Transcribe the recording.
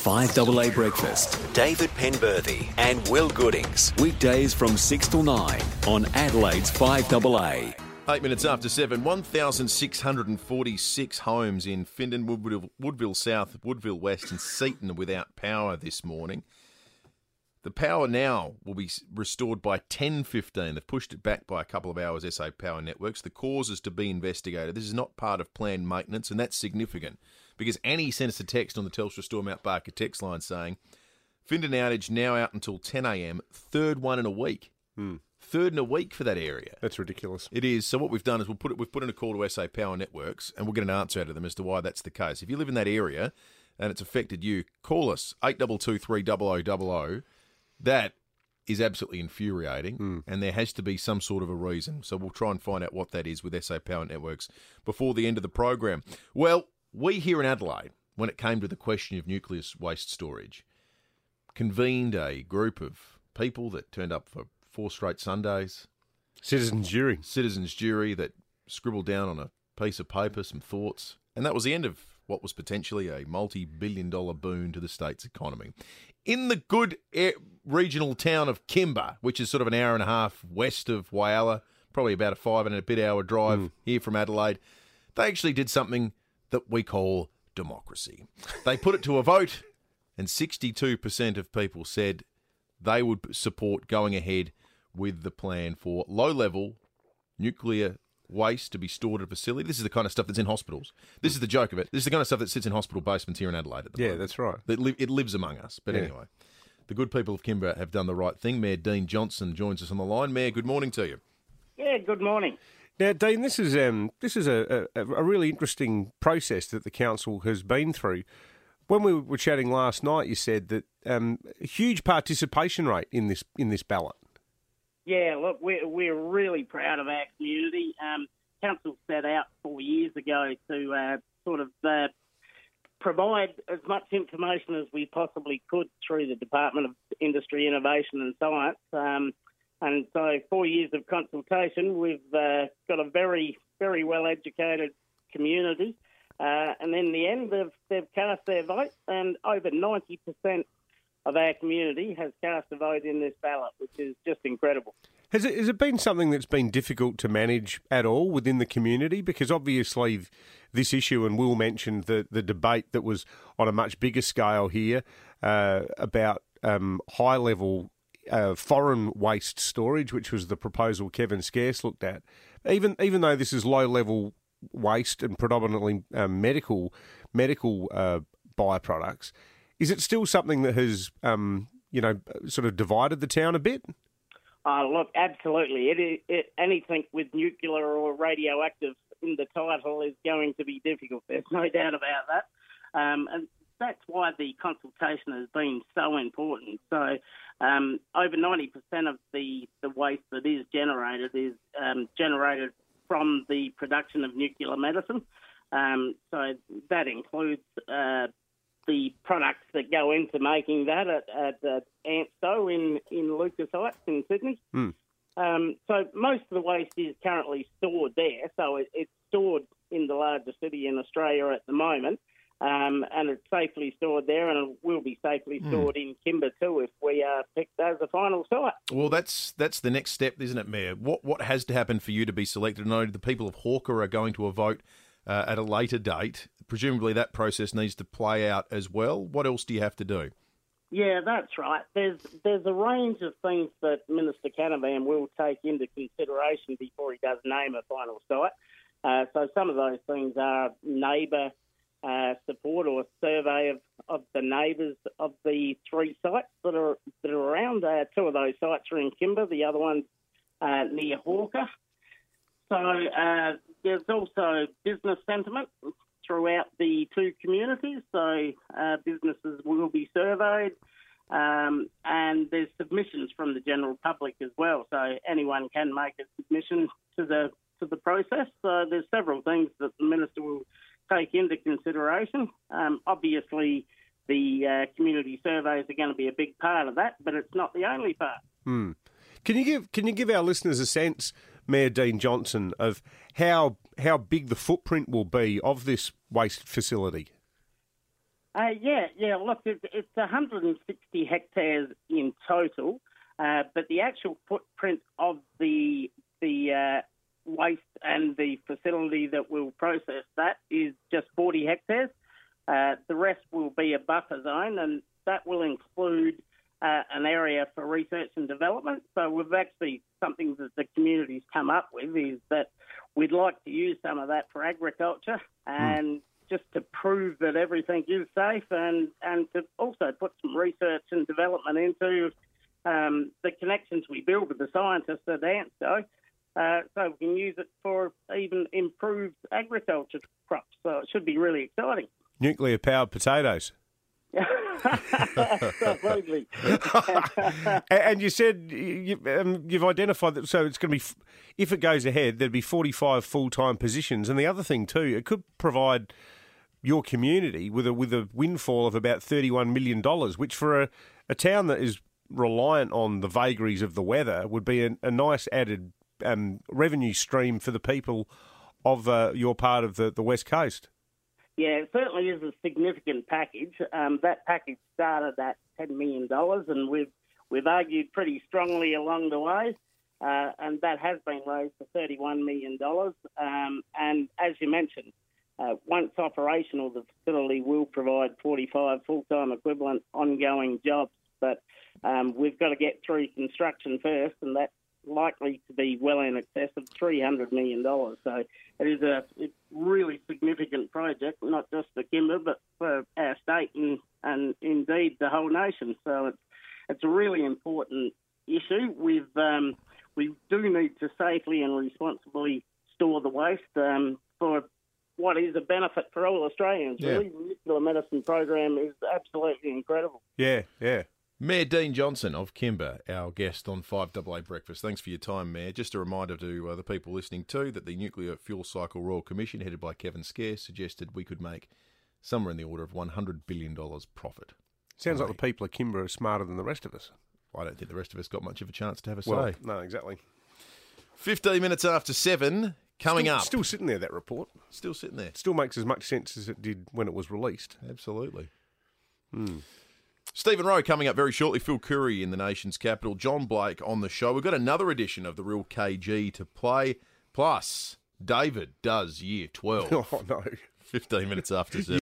5AA Breakfast. David Penberthy and Will Goodings. Weekdays from 6 till 9 on Adelaide's 5AA. Eight minutes after seven, 1,646 homes in Findon, Woodville, Woodville South, Woodville West, and Seaton without power this morning. The power now will be restored by 10.15. They've pushed it back by a couple of hours, SA Power Networks. The cause is to be investigated. This is not part of planned maintenance, and that's significant because Annie sent us a text on the Telstra Store Mount Barker text line saying, Findon outage now out until 10am, third one in a week. Hmm. Third in a week for that area. That's ridiculous. It is. So what we've done is we'll put it, we've put in a call to SA Power Networks, and we'll get an answer out of them as to why that's the case. If you live in that area and it's affected you, call us eight double two three double o double o. That is absolutely infuriating, and there has to be some sort of a reason. So we'll try and find out what that is with SA Power Networks before the end of the program. Well, we here in Adelaide, when it came to the question of nuclear waste storage, convened a group of people that turned up for four straight Sundays, Citizens jury. citizens jury that scribbled down on a piece of paper some thoughts, and that was the end of what was potentially a multi-billion dollar boon to the state's economy. In the good air, regional town of Kimba, which is sort of an hour and a half west of Whyalla, probably about a five and a bit hour drive hmm. here from Adelaide, they actually did something that we call democracy. They put it to a vote, and 62% of people said they would support going ahead with the plan for low level nuclear waste to be stored at a facility. This is the kind of stuff that's in hospitals. This is the joke of it. This is the kind of stuff that sits in hospital basements here in Adelaide at the Yeah, moment. that's right. That li- it lives among us. But Yeah. anyway, the good people of Kimba have done the right thing. Mayor Dean Johnson joins us on the line. Mayor, good morning to you. Yeah, good morning. Now, Dean, this is um, this is a, a, a really interesting process that the council has been through. When we were chatting last night, you said that um, a huge participation rate in this in this ballot. Yeah, look, we're, we're really proud of our community. Um, council set out four years ago to uh, sort of uh, provide as much information as we possibly could through the Department of Industry, Innovation and Science. Um, and so, four years of consultation, we've uh, got a very, very well educated community. Uh, and in the end, they've, they've cast their vote, and over 90% of our community has cast a vote in this ballot, which is just incredible. Has it, has it been something that's been difficult to manage at all within the community? Because obviously, this issue, and Will mentioned the, the debate that was on a much bigger scale here uh, about um, high level uh, foreign waste storage, which was the proposal Kevin Scarce looked at. Even even though this is low level waste and predominantly um, medical medical uh, byproducts, is it still something that has um, you know sort of divided the town a bit? Uh, look, absolutely. It, it, anything with nuclear or radioactive in the title is going to be difficult. There's no doubt about that. Um, and that's why the consultation has been so important. So, um, over 90% of the, the waste that is generated is um, generated from the production of nuclear medicine. Um, so, that includes uh, the products that go into making that at, at, at ANSTO in, in Lucas Heights in Sydney. Um, so most of the waste is currently stored there. So it, it's stored in the largest city in Australia at the moment. Um, and it's safely stored there, and it will be safely stored in Kimba too if we are picked as a final site. Well, that's that's the next step, isn't it, Mayor? What what has to happen for you to be selected? I know the people of Hawker are going to a vote uh, at a later date. Presumably, that process needs to play out as well. What else do you have to do? Yeah, that's right. There's there's a range of things that Minister Canavan will take into consideration before he does name a final site. Uh, so some of those things are neighbour uh, support or survey of, of the neighbours of the three sites that are that are around. Uh, two of those sites are in Kimba, the other one's uh, near Hawker. So uh, there's also business sentiment throughout the two communities. So uh, businesses will be surveyed, um, and there's submissions from the general public as well. So anyone can make a submission to the to the process. So there's several things that the minister will take into consideration. Um, obviously, the uh, community surveys are going to be a big part of that, but it's not the only part. Can you give Can you give our listeners a sense, Mayor Dean Johnson, of how how big the footprint will be of this waste facility? Uh, yeah, yeah. Look, it's, it's 160 hectares in total, uh, but the actual footprint of the the uh, waste and the facility that will process that is just 40 hectares. Uh, the rest will be a buffer zone, and that will include uh, an area for research and development. So we've actually something that the community's come up with is that we'd like to use some of that for agriculture and mm. just to prove that everything is safe and, and to also put some research and development into um, the connections we build with the scientists at ANSTO. Uh, so we can use it for even improved agriculture crops. So it should be really exciting. Nuclear powered potatoes. Absolutely. and you said you, have um, identified that, so it's going to be, if it goes ahead, there'd be 45 full time positions. And the other thing, too, it could provide your community with a with a windfall of about $31 million, which for a, a town that is reliant on the vagaries of the weather would be a, a nice added um, revenue stream for the people of uh, your part of the, the West Coast. Yeah, it certainly is a significant package. Um, that package started at $10 million, and we've, we've argued pretty strongly along the way. Uh, and that has been raised to $31 million. Um, and as you mentioned, uh, once operational, the facility will provide 45 full time equivalent ongoing jobs. But um, we've got to get through construction first, and that likely to be well in excess of $300 million. So it is a really significant project, not just for Kimba, but for our state and, and indeed the whole nation. So it's, it's a really important issue. We've, um, we do need to safely and responsibly store the waste um, for what is a benefit for all Australians. Yeah. Really, the nuclear medicine program is absolutely incredible. Yeah, yeah. Mayor Dean Johnson of Kimba, our guest on 5AA Breakfast. Thanks for your time, Mayor. Just a reminder to uh, the people listening too that the Nuclear Fuel Cycle Royal Commission, headed by Kevin Scarce, suggested we could make somewhere in the order of $100 billion profit. Sounds like the people of Kimba are smarter than the rest of us. I don't think the rest of us got much of a chance to have a well, say. No, exactly. 15 minutes after 7, coming still, up. Still sitting there, that report. Still sitting there. Still makes as much sense as it did when it was released. Absolutely. Hmm. Stephen Rowe coming up very shortly. Phil Coorey in the nation's capital. John Blake on the show. We've got another edition of the Real KG to play. Plus, David does year 12. Oh, no. 15 minutes after 7.